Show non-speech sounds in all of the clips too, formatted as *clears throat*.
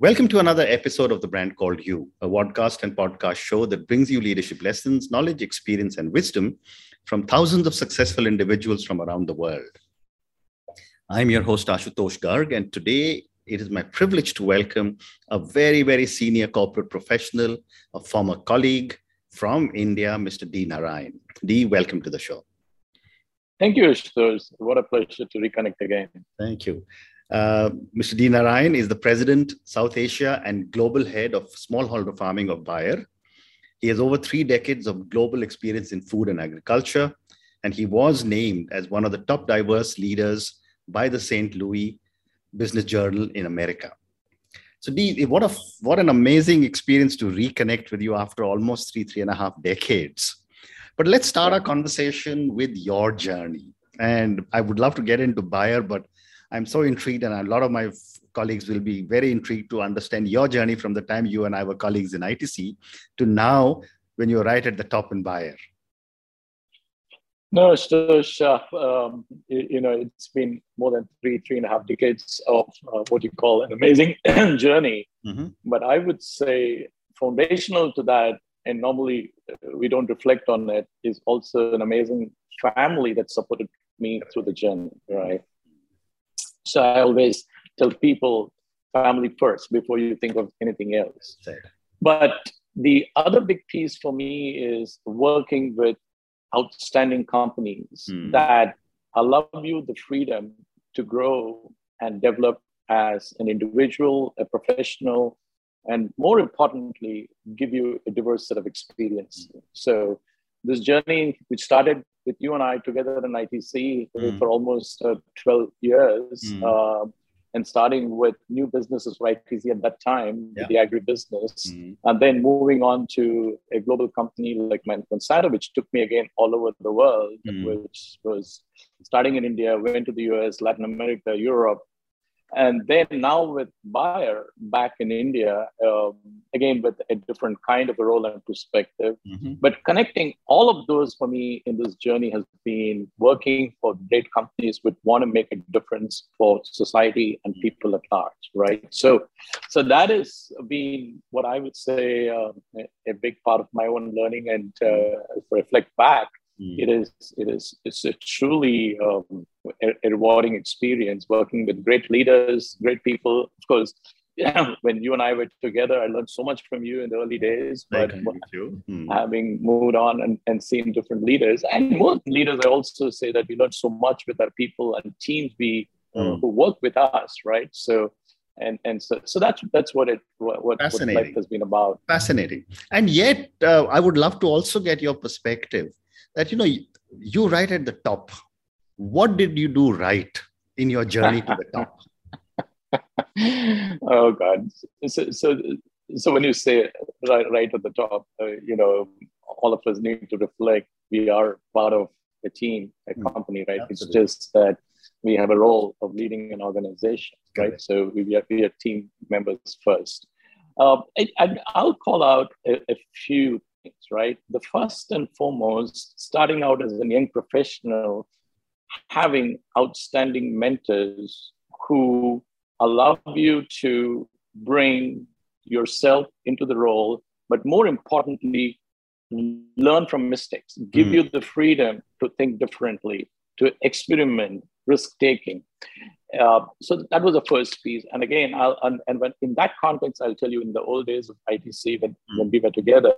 Welcome to another episode of The Brand Called You, a podcast and podcast show that brings you leadership lessons, knowledge, experience, and wisdom from thousands of successful individuals from around the world. I'm your host, Ashutosh Garg, and today it is my privilege to welcome a very, very senior corporate professional, a former colleague from India, Mr. D. Narain. D, welcome to the show. Thank you, Ashutosh. What a pleasure to reconnect again. Thank you. Uh, Mr. D. Narain is the President, South Asia and Global Head of Smallholder Farming of Bayer. He has over three decades of global experience in food and agriculture, and he was named as one of the top diverse leaders by the St. Louis Business Journal in America. So, D, what a what an amazing experience to reconnect with you after almost three three and a half decades. But let's start our conversation with your journey. And I would love to get into Bayer, but I'm so intrigued, and a lot of my colleagues will be very intrigued to understand your journey from the time you and I were colleagues in ITC to now when you're right at the top in Bayer. No, so um, you know, it's been more than three, three and a half decades of uh, what you call an amazing *clears throat* journey. Mm-hmm. But I would say foundational to that, and normally uh, we don't reflect on it, is also an amazing family that supported me through the journey, right? So I always tell people family first before you think of anything else. But the other big piece for me is working with outstanding companies mm. that allow you the freedom to grow and develop as an individual, a professional, and more importantly, give you a diverse set of experience. Mm. So this journey, which started with you and I together in ITC mm. for almost uh, 12 years. Mm. Uh, and starting with new businesses for ITC at that time, yeah. the agribusiness, mm. and then moving on to a global company like Monsanto, which took me again all over the world, mm. which was starting in India, went to the US, Latin America, Europe, and then now with Bayer back in India, um, again with a different kind of a role and perspective. Mm-hmm. But connecting all of those for me in this journey has been working for great companies which want to make a difference for society and people at large, right? So, so that has been what I would say uh, a, big part of my own learning and uh, reflect back. It is it is it's a truly um, a, rewarding experience working with great leaders, great people. Of course, yeah, *clears throat* when you and I were together, I learned so much from you in the early days. But mm. having moved on and, and seen different leaders, and *laughs* more leaders, I also say that we learned so much with our people and teams we mm. who work with us, right? So and and so so that's that's what it what, what life has been about fascinating and yet uh, i would love to also get your perspective that you know you right at the top. What did you do right in your journey to the *laughs* top? Oh god. So, so so when you say right, right at the top uh, you know all of us need to reflect we are part of a team a hmm. company right? Absolutely. it's just that we have a role of leading an organization right? So we are, we are team members first. Uh, I, will call out a, a, few right? The first and foremost, starting out as a young professional, having outstanding mentors who allow you to bring yourself into the role, but more importantly, learn from mistakes, give mm. you the freedom to think differently, to experiment, risk taking. Uh, so that was the first piece. And again, I'll, and, and when in that context, I'll tell you in the old days of ITC, when, mm. when we were together,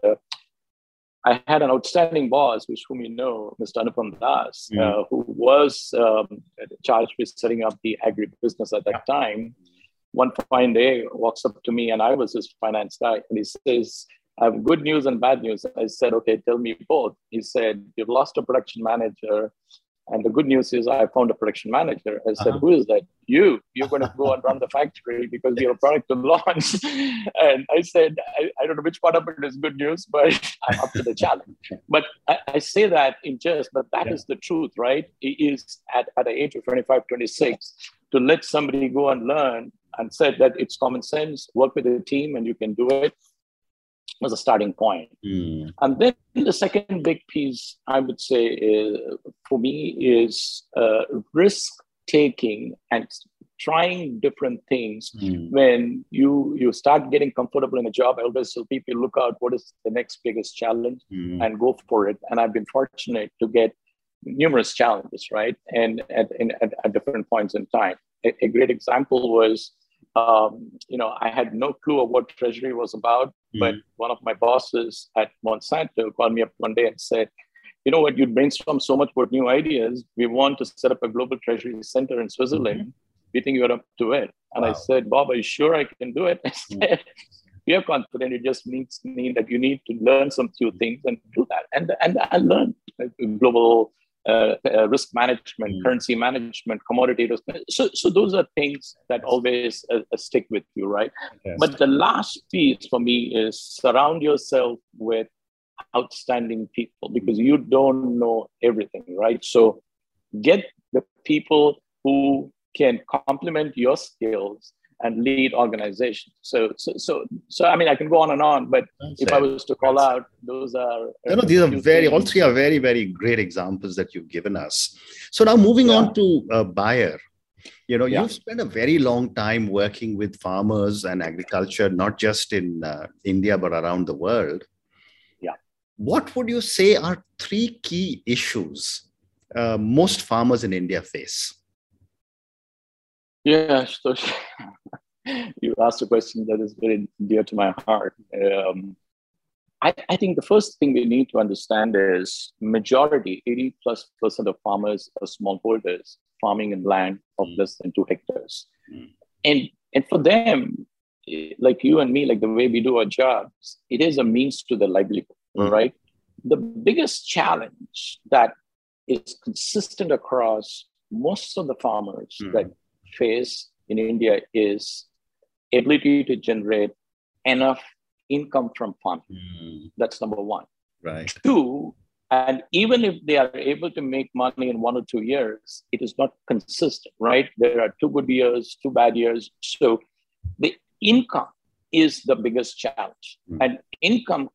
I had an outstanding boss, which whom you know, Mr. Anupam Das, mm. uh, who was um, charged with setting up the agribusiness at that time. One fine day, walks up to me, and I was his finance guy, and he says, "I have good news and bad news." I said, "Okay, tell me both." He said, "You've lost a production manager, and the good news is I found a production manager. I said, uh-huh. Who is that? You. You're going to go and run the factory because you have a product to launch. *laughs* and I said, I, I, don't know which part of it is good news, but *laughs* I'm up to the challenge. But I, I say that in jest, but that yeah. is the truth, right? It is at, at the age of 25, 26 to let somebody go and learn and said that it's common sense, work with a team and you can do it was a starting point. Mm. And then the second big piece, I would say, is, for me, is uh, risk taking and trying different things mm. when you you start getting comfortable in a job i always tell people look out what is the next biggest challenge mm. and go for it and i've been fortunate to get numerous challenges right and at, in, at, at different points in time a, a great example was um, you know i had no clue of what treasury was about mm. but one of my bosses at monsanto called me up one day and said you know what, you brainstorm so much about new ideas. We want to set up a global treasury center in Switzerland. Mm-hmm we think you're up to it. And wow. I said, Bob, are you sure I can do it? *laughs* I hmm. said, we are confident. It just means mean that you need to learn some few things and do that. And and I learned global uh, uh, risk management, mm. currency management, commodity risk. So so those are things that always uh, uh, stick with you, right? Yes. But the last piece for me is surround yourself with outstanding people because you don't know everything, right? So get the people who can complement your skills and lead organizations. So, so, so, so, I mean, I can go on and on, but That's if it. I was to call That's out, those are. You know, these are very, things. all three are very, very great examples that you've given us. So now moving yeah. on to uh, Bayer. You know, yeah. you've spent a very long time working with farmers and agriculture, not just in uh, India, but around the world. Yeah. What would you say are three key issues uh, most farmers in India face? Yeah, so *laughs* you asked a question that is very dear to my heart. Um, I, I, think the first thing we need to understand is majority, 80 plus percent of farmers are smallholders farming in land of mm. less than two hectares. Mm. And, and for them, like you and me, like the way we do our jobs, it is a means to the livelihood, mm. right? The biggest challenge that is consistent across most of the farmers mm. that face in India is ability to generate enough income from farming. Mm. That's number one. Right. Two, and even if they are able to make money in one or two years, it is not consistent, right? There are two good years, two bad years. So the income is the biggest challenge. Mm. And income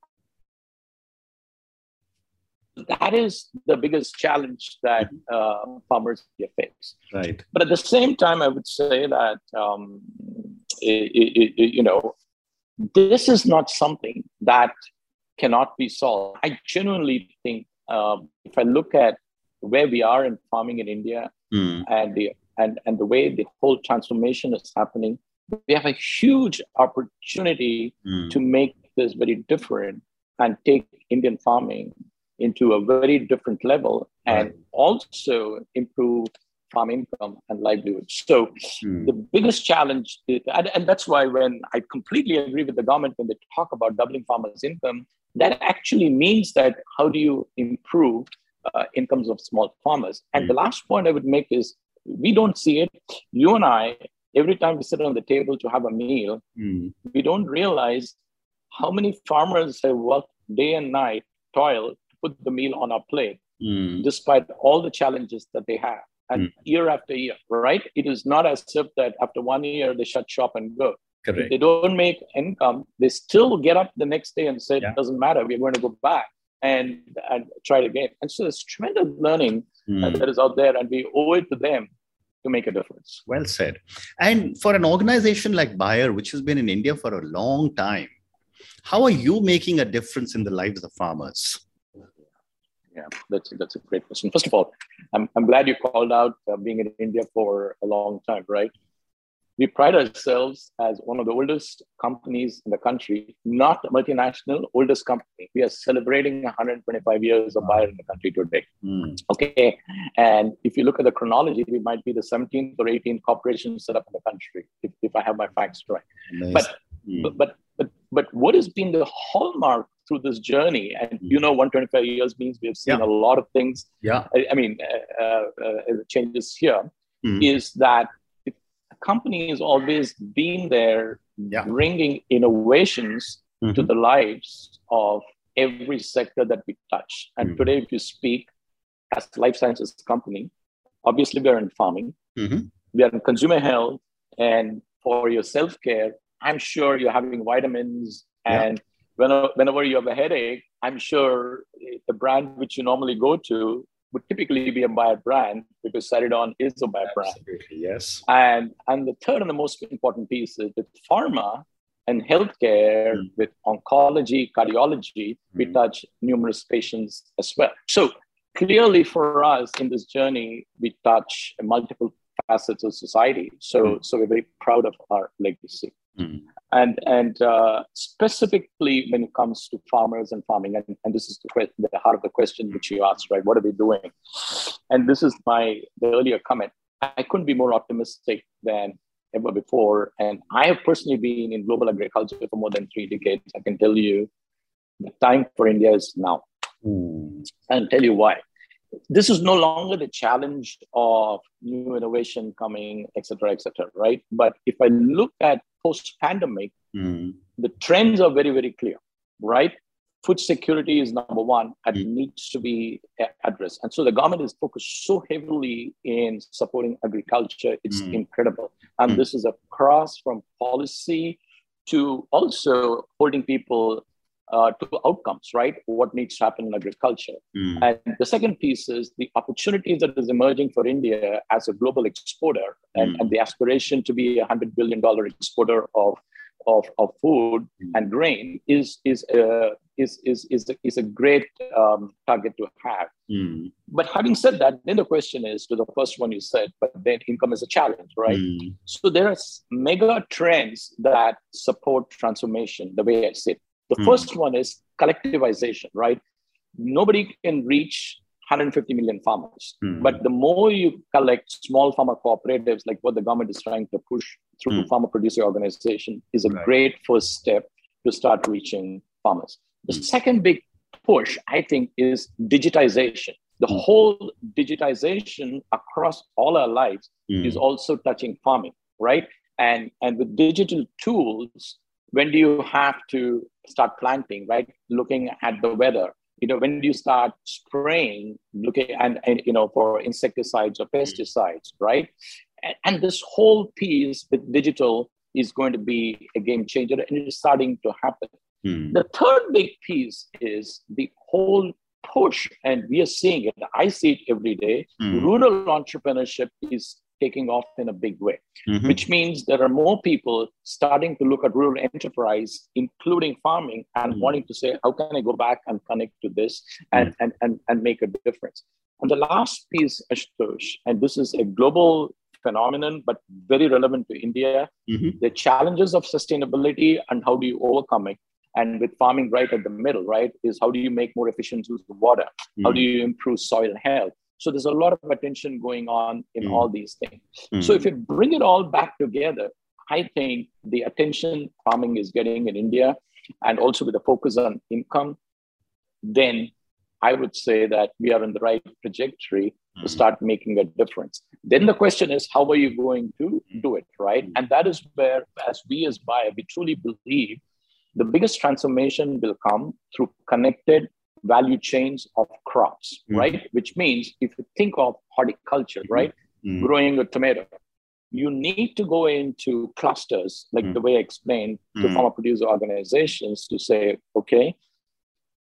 that is the biggest challenge that uh, farmers face. Right. But at the same time, I would say that um, it, it, it, you know this is not something that cannot be solved. I genuinely think um, if I look at where we are in farming in India mm. and the and and the way the whole transformation is happening, we have a huge opportunity mm. to make this very different and take Indian farming into a very different level and right. also improve farm income and livelihood. So hmm. the biggest challenge, is, and, and, that's why when I completely agree with the government when they talk about doubling farmers' income, that actually means that how do you improve uh, incomes of small farmers? And hmm. the last point I would make is we don't see it. You and I, every time we sit on the table to have a meal, hmm. we don't realize how many farmers have worked day and night, toil put the meal on our plate, mm. despite all the challenges that they have. And mm. year after year, right? It is not as if that after one year they shut shop and go. Correct. If they don't make income, they still get up the next day and say, yeah. it doesn't matter, we're going to go back and, and try it again. And so there's tremendous learning mm. that is out there, and we owe it to them to make a difference. Well said. And for an organization like Bayer, which has been in India for a long time, how are you making a difference in the lives of farmers? Yeah, that's that's a great question. First of all, I'm I'm glad you called out uh, being in India for a long time, right? We pride ourselves as one of the oldest companies in the country, not a multinational, oldest company. We are celebrating 125 years of Bayer in the country today. Mm. Okay, and if you look at the chronology, we might be the 17th or 18th corporation set up in the country, if, if I have my facts right. Nice. But, mm. but but but but what has been the hallmark through this journey. And you know, 125 years means we've seen yeah. a lot of things. Yeah. I, I mean, uh, uh, uh changes here mm-hmm. is that a company has always been there yeah. bringing innovations mm-hmm. to the lives of every sector that we touch. And mm-hmm. today, if you speak as a life sciences company, obviously we're in farming, mm-hmm. we are in consumer health, and for your self care, I'm sure you're having vitamins and yeah whenever, whenever you have a headache, I'm sure the brand which you normally go to would typically be a Bayer brand because Saridon is a Bayer brand. Yes. And and the third and the most important piece is with pharma and healthcare, mm. with oncology, cardiology, mm. we touch numerous patients as well. So clearly for us in this journey, we touch multiple facets of society. So mm. so we're very proud of our legacy. And, and uh, specifically when it comes to farmers and farming, and, and this is the, the heart of the question which you asked, right? What are we doing? And this is my the earlier comment. I couldn't be more optimistic than ever before. And I have personally been in global agriculture for more than three decades. I can tell you the time for India is now. Mm. And tell you why. This is no longer the challenge of new innovation coming, et cetera, et cetera, right? But if I look at post-pandemic, mm. the trends are very, very clear, right? Food security is number one and mm. needs to be addressed. And so the government is focused so heavily in supporting agriculture. It's mm. incredible. And mm. this is across from policy to also holding people uh, to outcomes, right? What needs to happen in agriculture. Mm. And the second piece is the opportunities that is emerging for India as a global exporter and, mm. and the aspiration to be a $100 billion exporter of, of, of food mm. and grain is, is, uh, is, is, is, a, is a great um, target to have. Mm. But having said that, then the question is to the first one you said, but then income is a challenge, right? Mm. So there are mega trends that support transformation, the way I see it. The mm. first one is collectivization, right? Nobody can reach 150 million farmers. Mm. But the more you collect small farmer cooperatives, like what the government is trying to push through mm. farmer producer organization, is a right. great first step to start reaching farmers. The mm. second big push, I think, is digitization. The hmm. whole digitization across all our lives hmm. is also touching farming, right? And, and with digital tools, when do you have to start planting, right? Looking at the weather. You know, when do you start spraying, looking and, and you know, for insecticides or pesticides, right? And, and this whole piece with digital is going to be a game changer and it is starting to happen. Hmm. The third big piece is the whole push, and we are seeing it. I see it every day. Hmm. Rural entrepreneurship is taking off in a big way, mm-hmm. which means there are more people starting to look at rural enterprise, including farming, and mm-hmm. wanting to say, how can I go back and connect to this and, mm-hmm. and, and, and make a difference? And the last piece, Ashutosh, and this is a global phenomenon, but very relevant to India, mm-hmm. the challenges of sustainability and how do you overcome it? And with farming right at the middle, right, is how do you make more efficient use of water? How do you improve soil health? So there's a lot of attention going on in mm. all these things. Mm. So if you bring it all back together, I think the attention farming is getting in India and also with a focus on income, then I would say that we are in the right trajectory mm. to start making a difference. Then the question is, how are you going to do it, right? And that is where, as we as Bayer, we truly believe the biggest transformation will come through connected value chains of crops, mm. right? Which means if you think of horticulture, mm. right? Mm. Growing a tomato, you need to go into clusters, like the way I explained to farmer producer organizations to say, okay,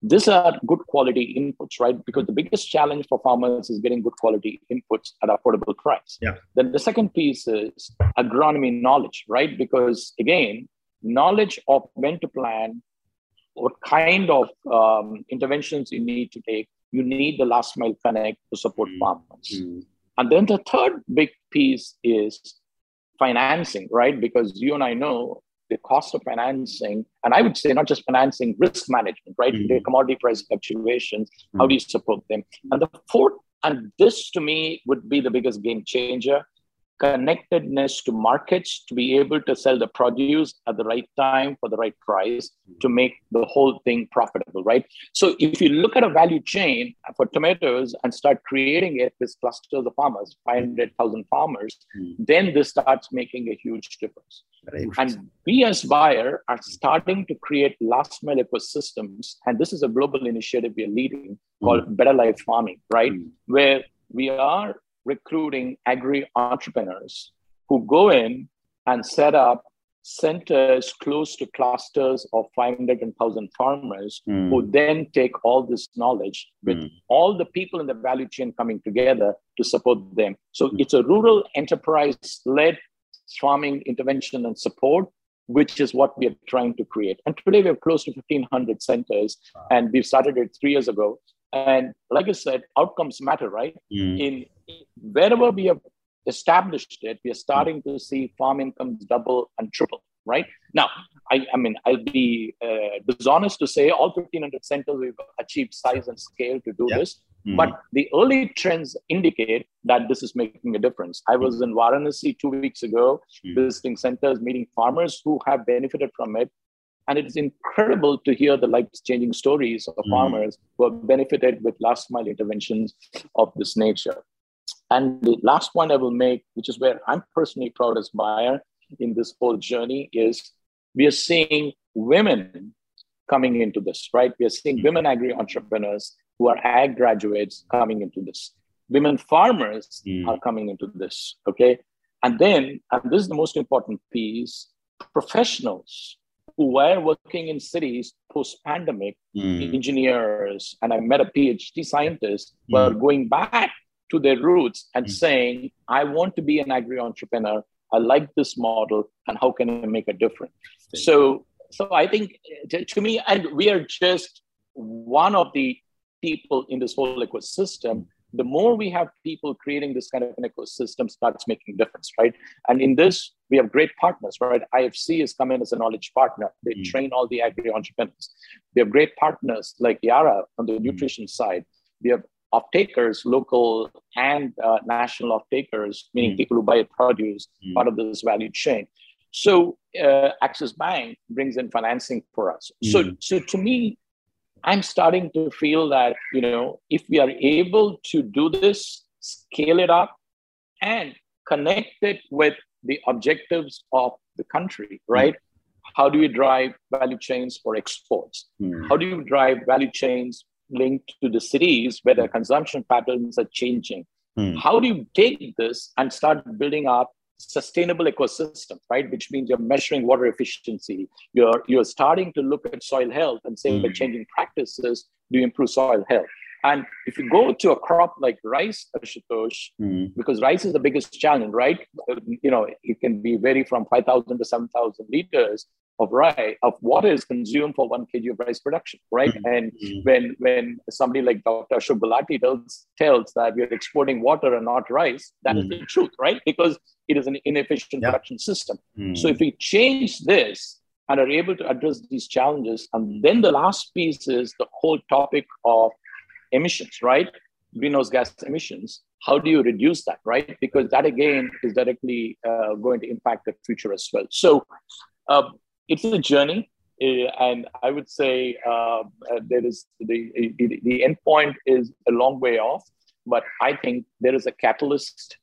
these are good quality inputs, right? Because the biggest challenge for farmers is getting good quality inputs at affordable price. Yeah. Then the second piece is agronomy knowledge, right? Because again, knowledge of when to plant, what kind of um, interventions you need to take. You need the last mile connect to support mm. farmers. Mm. And then the third big piece is financing, right? Because you and I know the cost of financing, and I would say not just financing, risk management, right? Mm. The commodity price fluctuations, mm. how do you support them? And the fourth, and this to me would be the biggest game changer, connectedness to markets to be able to sell the produce at the right time for the right price to make the whole thing profitable, right? So if you look at a value chain for tomatoes and start creating it with clusters of farmers, 500,000 farmers, mm. then this starts making a huge difference. And we as Bayer are starting to create last mile ecosystems. And this is a global initiative we are leading called mm. Better Life Farming, right? Mm. Where we are recruiting agri entrepreneurs who go in and set up centers close to clusters of 500,000 farmers mm. who then take all this knowledge with mm. all the people in the value chain coming together to support them so mm. it's a rural enterprise led farming intervention and support which is what we are trying to create and today we have close to 1500 centers wow. and we've started it 3 years ago and like i said outcomes matter right hmm. in wherever we have established it, we are starting to see farm incomes double and triple. Right now, I, I mean, I'll be uh, dishonest to say all 1500 centers we've achieved size and scale to do this. Mm-hmm. But the early trends indicate that this is making a difference. I was in Varanasi two weeks ago, mm-hmm. visiting centers, meeting farmers who have benefited from it. And it's incredible to hear the life changing stories of mm-hmm. farmers who have benefited with last mile interventions of this nature. And the last point I will make, which is where I'm personally proud as Bayer in this whole journey, is we are seeing women coming into this, right? We are seeing women agri entrepreneurs who are ag graduates coming into this. Women farmers mm. are coming into this, okay? And then, and this is the most important piece, professionals who were working in cities post pandemic, mm. engineers, and I met a PhD scientist, mm. were going back to their roots and mm-hmm. saying, I want to be an agri entrepreneur. I like this model, and how can I make a difference? So, so I think to, to me, and we are just one of the people in this whole ecosystem. The more we have people creating this kind of an ecosystem, starts making difference, right? And in this, we have great partners, right? IFC has come in as a knowledge partner. They mm. train all the agri entrepreneurs. We have great partners like Yara on the mm. nutrition side. We have off-takers, local and uh, national off-takers, meaning mm. people who buy produce, mm. part of this value chain. So uh, Axis Bank brings in financing for us. So, so to me, I'm starting to feel that you know if we are able to do this, scale it up, and connect it with the objectives of the country, right? How do you drive value chains for exports? Mm. How do you drive value chains linked to the cities where the consumption patterns are changing. Mm. How do you take this and start building up sustainable ecosystem, right? Which means you're measuring water efficiency. You're you're starting to look at soil health and say, mm. by changing practices, do you improve soil health? And if you go to a crop like rice, Ashutosh, mm. because rice is the biggest challenge, right? You know, it can be vary from 5,000 to 7,000 liters of rice of water is consumed for one kg of rice production, right? Mm-hmm. And mm-hmm. when when somebody like Dr. Ashok Gulati tells tells that we are exporting water and not rice, that mm-hmm. is the truth, right? Because it is an inefficient yeah. production system. Mm-hmm. So if we change this and are able to address these challenges, and then the last piece is the whole topic of emissions, right? Greenhouse gas emissions. How do you reduce that, right? Because that again is directly uh, going to impact the future as well. So. Uh, it's a journey. Uh, and I would say uh, uh there is the, the, the end point is a long way off, but I think there is a catalyst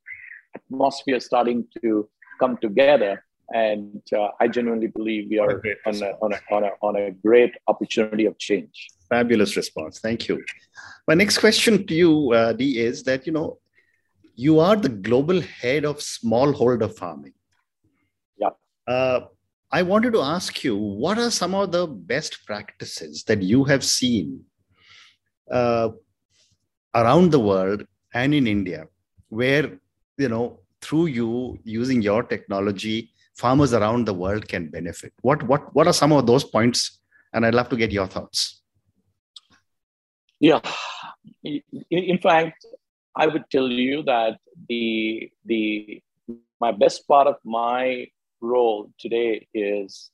atmosphere starting to come together. And uh, I genuinely believe we are on a, on, a, on, a, on a great opportunity of change. Fabulous response. Thank you. My next question to you, uh, D, is that, you know, you are the global head of smallholder farming. Yeah. Uh, I wanted to ask you what are some of the best practices that you have seen uh, around the world and in India, where you know through you using your technology, farmers around the world can benefit. What what what are some of those points? And I'd love to get your thoughts. Yeah, in fact, I would tell you that the the my best part of my role today is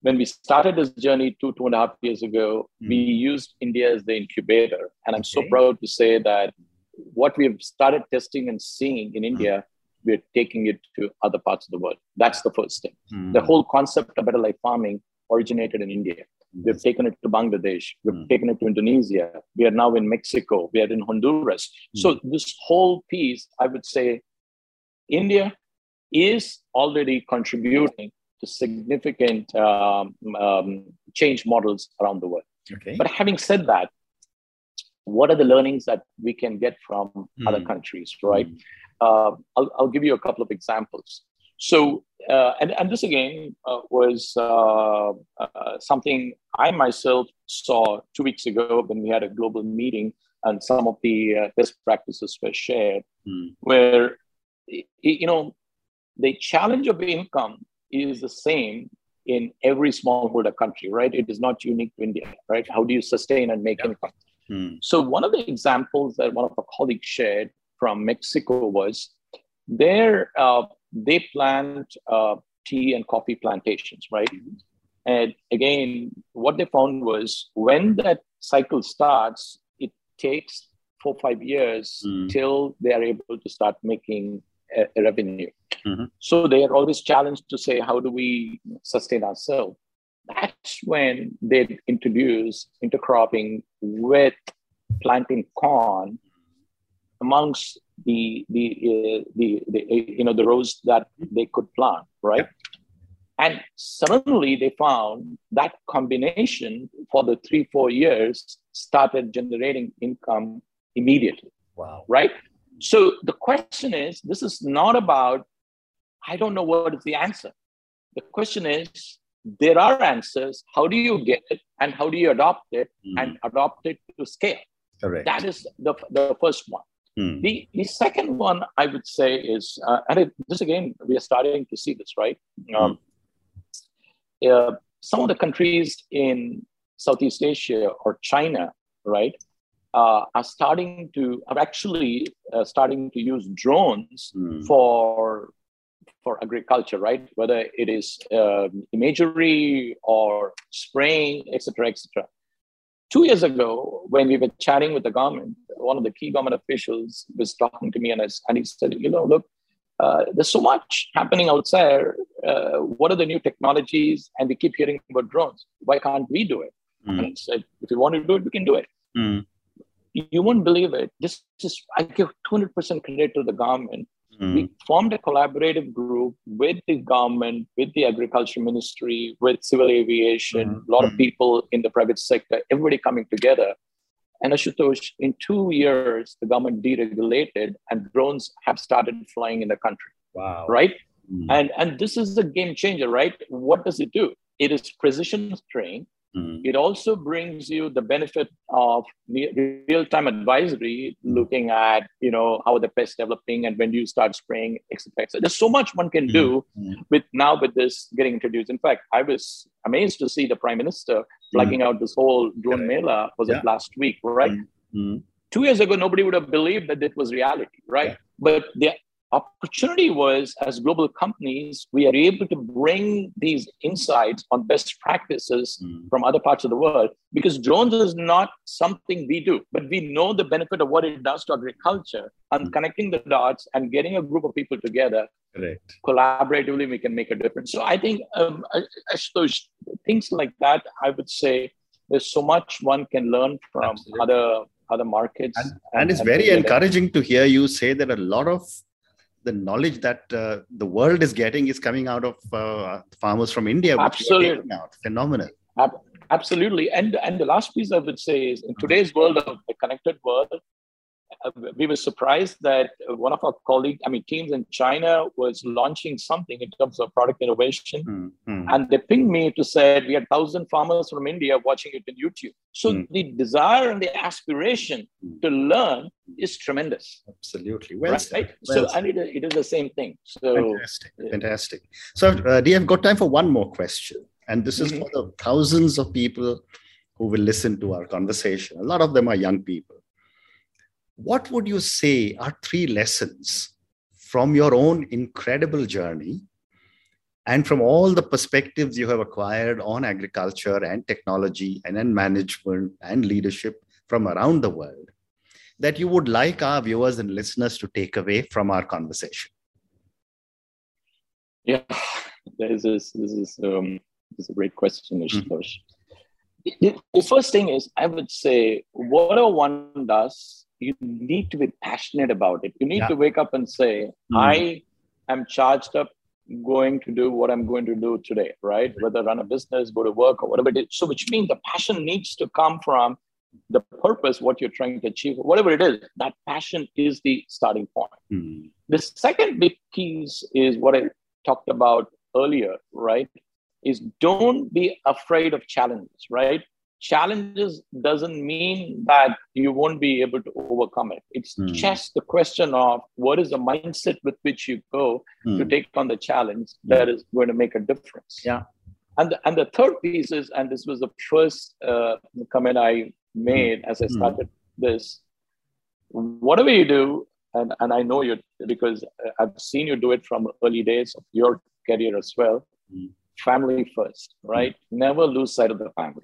when we started this journey two, two and a half years ago, mm. we used India as the incubator. And I'm okay. so proud to say that what we've started testing and seeing in India, mm. we're taking it to other parts of the world. That's the first thing. Mm. The whole concept of better life farming originated in India. We've taken it to Bangladesh. We've mm. taken it to Indonesia. We are now in Mexico. We are in Honduras. Mm. So this whole piece, I would say, India is already contributing to significant um, um, change models around the world. Okay. But having said that, what are the learnings that we can get from mm. other countries, right? Mm. Uh, I'll, I'll, give you a couple of examples. So uh, and, and this again uh, was uh, uh, something I myself saw two weeks ago when we had a global meeting and some of the uh, best practices were shared, mm. where, you know, the challenge of income is the same in every smallholder country, right? It is not unique to India, right? How do you sustain and make yeah. income? Mm. So one of the examples that one of our colleagues shared from Mexico was there uh, they plant uh, tea and coffee plantations, right? And again, what they found was when that cycle starts, it takes four five years mm. till they are able to start making a, a revenue. Mm-hmm. So they are always challenged to say, how do we sustain ourselves? That's when they introduce intercropping with planting corn amongst the the, uh, the the uh, you know the rows that they could plant, right? And suddenly they found that combination for the three four years started generating income immediately. Wow! Right. So the question is, this is not about I don't know what is the answer. The question is, there are answers. How do you get it, and how do you adopt it, mm. and adopt it to scale? Correct. That is the the first one. Hmm. The, the second one I would say is, uh, and it, this again, we are starting to see this, right? Um, uh, some of the countries in Southeast Asia or China, right, uh, are starting to, are actually uh, starting to use drones hmm. for for agriculture, right? Whether it is um, imagery or spraying, etc., etc. Two years ago, when we were chatting with the government, one of the key government officials was talking to me and, I, and he said, you know, look, uh, there's so much happening outside. Uh, what are the new technologies? And we keep hearing about drones. Why can't we do it? Mm. And I said, if you want to do it, we can do it. Mm. You won't believe it. This is, I give 200% credit to the government Mm. We formed a collaborative group with the government, with the agriculture ministry, with civil aviation, mm. a lot mm. of hmm. people in the private sector, everybody coming together. And Ashutosh, in two years, the government deregulated and drones have started flying in the country. Wow. Right? Hmm. And, and this is a game changer, right? What does it do? It is precision spraying Mm. It also brings you the benefit of real-time advisory, mm. looking at you know how the pest developing and when do you start spraying, etc. There's so much one can do mm. with now with this getting introduced. In fact, I was amazed to see the prime minister flagging out this whole drone mela was yeah. it last week, right? Two years ago, nobody would have believed that it was reality, right? Yeah. But the opportunity was as global companies we are able to bring these insights on best practices mm. from other parts of the world because drones is not something we do but we know the benefit of what it does to agriculture and mm. connecting the dots and getting a group of people together Correct. collaboratively we can make a difference so i think um, those things like that i would say there's so much one can learn from Absolutely. other other markets and, and, and it's and very encouraging to hear you say that a lot of the knowledge that uh, the world is getting is coming out of uh, farmers from India. Absolutely, phenomenal. Absolutely, and and the last piece I would say is in today's world of the connected world, we were surprised that one of our colleagues, I mean, teams in China was launching something in terms of product innovation. Mm-hmm. And they pinged me to say we had thousand farmers from India watching it in YouTube. So mm. the desire and the aspiration mm. to learn is tremendous. Absolutely. Well, right? Well so and it, it is the same thing. So fantastic, fantastic. So uh, do you have got time for one more question? And this is mm-hmm. for the thousands of people who will listen to our conversation. A lot of them are young people what would you say are three lessons from your own incredible journey and from all the perspectives you have acquired on agriculture and technology and then management and leadership from around the world that you would like our viewers and listeners to take away from our conversation? Yeah, this is this is um, this is a great question, Ashutosh. Mm-hmm. The first thing is, I would say, whatever one does you need to be passionate about it. You need yeah. to wake up and say, mm. I am charged up going to do what I'm going to do today, right? Whether run a business, go to work, or whatever it is. So, which means the passion needs to come from the purpose, what you're trying to achieve, whatever it is. That passion is the starting point. Mm. The second big piece is what I talked about earlier, right, is don't be afraid of challenges, right? Challenges doesn't mean that you won't be able to overcome it. It's mm. just the question of what is the mindset with which you go mm. to hmm. take on the challenge that is going to make a difference. Yeah. And the, and the third piece is, and this was the first uh, comment I made mm. as I hmm. started this, whatever you do, and, and I know you because I've seen you do it from early days of your career as well. Family first, right? Never lose sight of the family.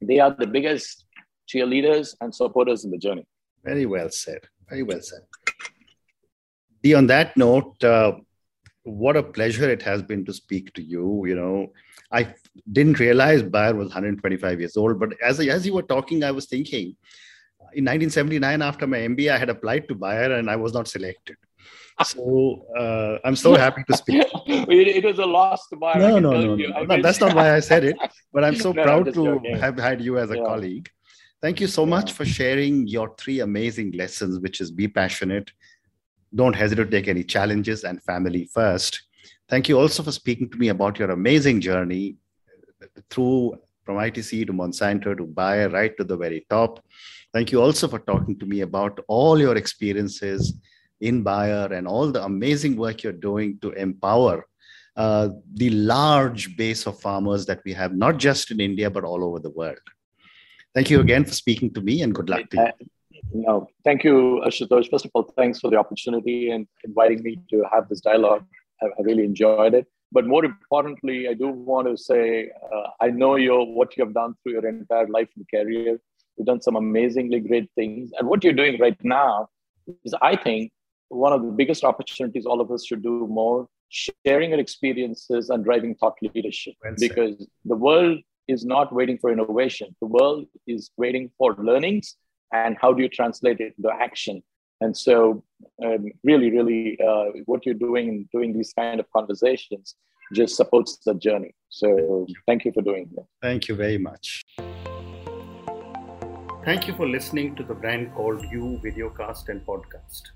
They are the biggest cheerleaders and supporters in the journey. Very well said. Very well said. D, on that note, uh, what a pleasure it has been to speak to you. You know, I didn't realize Bayer was 125 years old, but as, as you were talking, I was thinking in 1979, after my MBA, I had applied to Bayer and I was not selected. So uh, I'm so happy to speak. *laughs* it, was a loss to Bayer. No, no, no, no, no. That's not why I said it, but I'm *laughs* so no, proud I'm to joking. have had you as a yeah. colleague. Thank you so yeah. much for sharing your three amazing lessons, which is be passionate, don't hesitate to take any challenges, and family first. Thank you also for speaking to me about your amazing journey through from ITC to Monsanto to Bayer, right to the very top. Thank you also for talking to me about all your experiences in Bayer and all the amazing work you're doing to empower uh, the large base of farmers that we have, not just in India, but all over the world. Thank you again for speaking to me and good luck to you. No, thank you, Ashutosh. First of all, thanks for the opportunity and inviting me to have this dialogue. I, I really enjoyed it. But more importantly, I do want to say uh, I know you what you have done through your entire life and career. You've done some amazingly great things. And what you're doing right now is, I think, one of the biggest opportunities all of us should do more sharing our experiences and driving thought leadership. Well because the world is not waiting for innovation. The world is waiting for learnings and how do you translate it into action? And so um, really really uh, what you're doing doing these kind of conversations just supports the journey. So thank you for doing that. Thank you very much. Thank you for listening to the brand called You Videocast and Podcast, a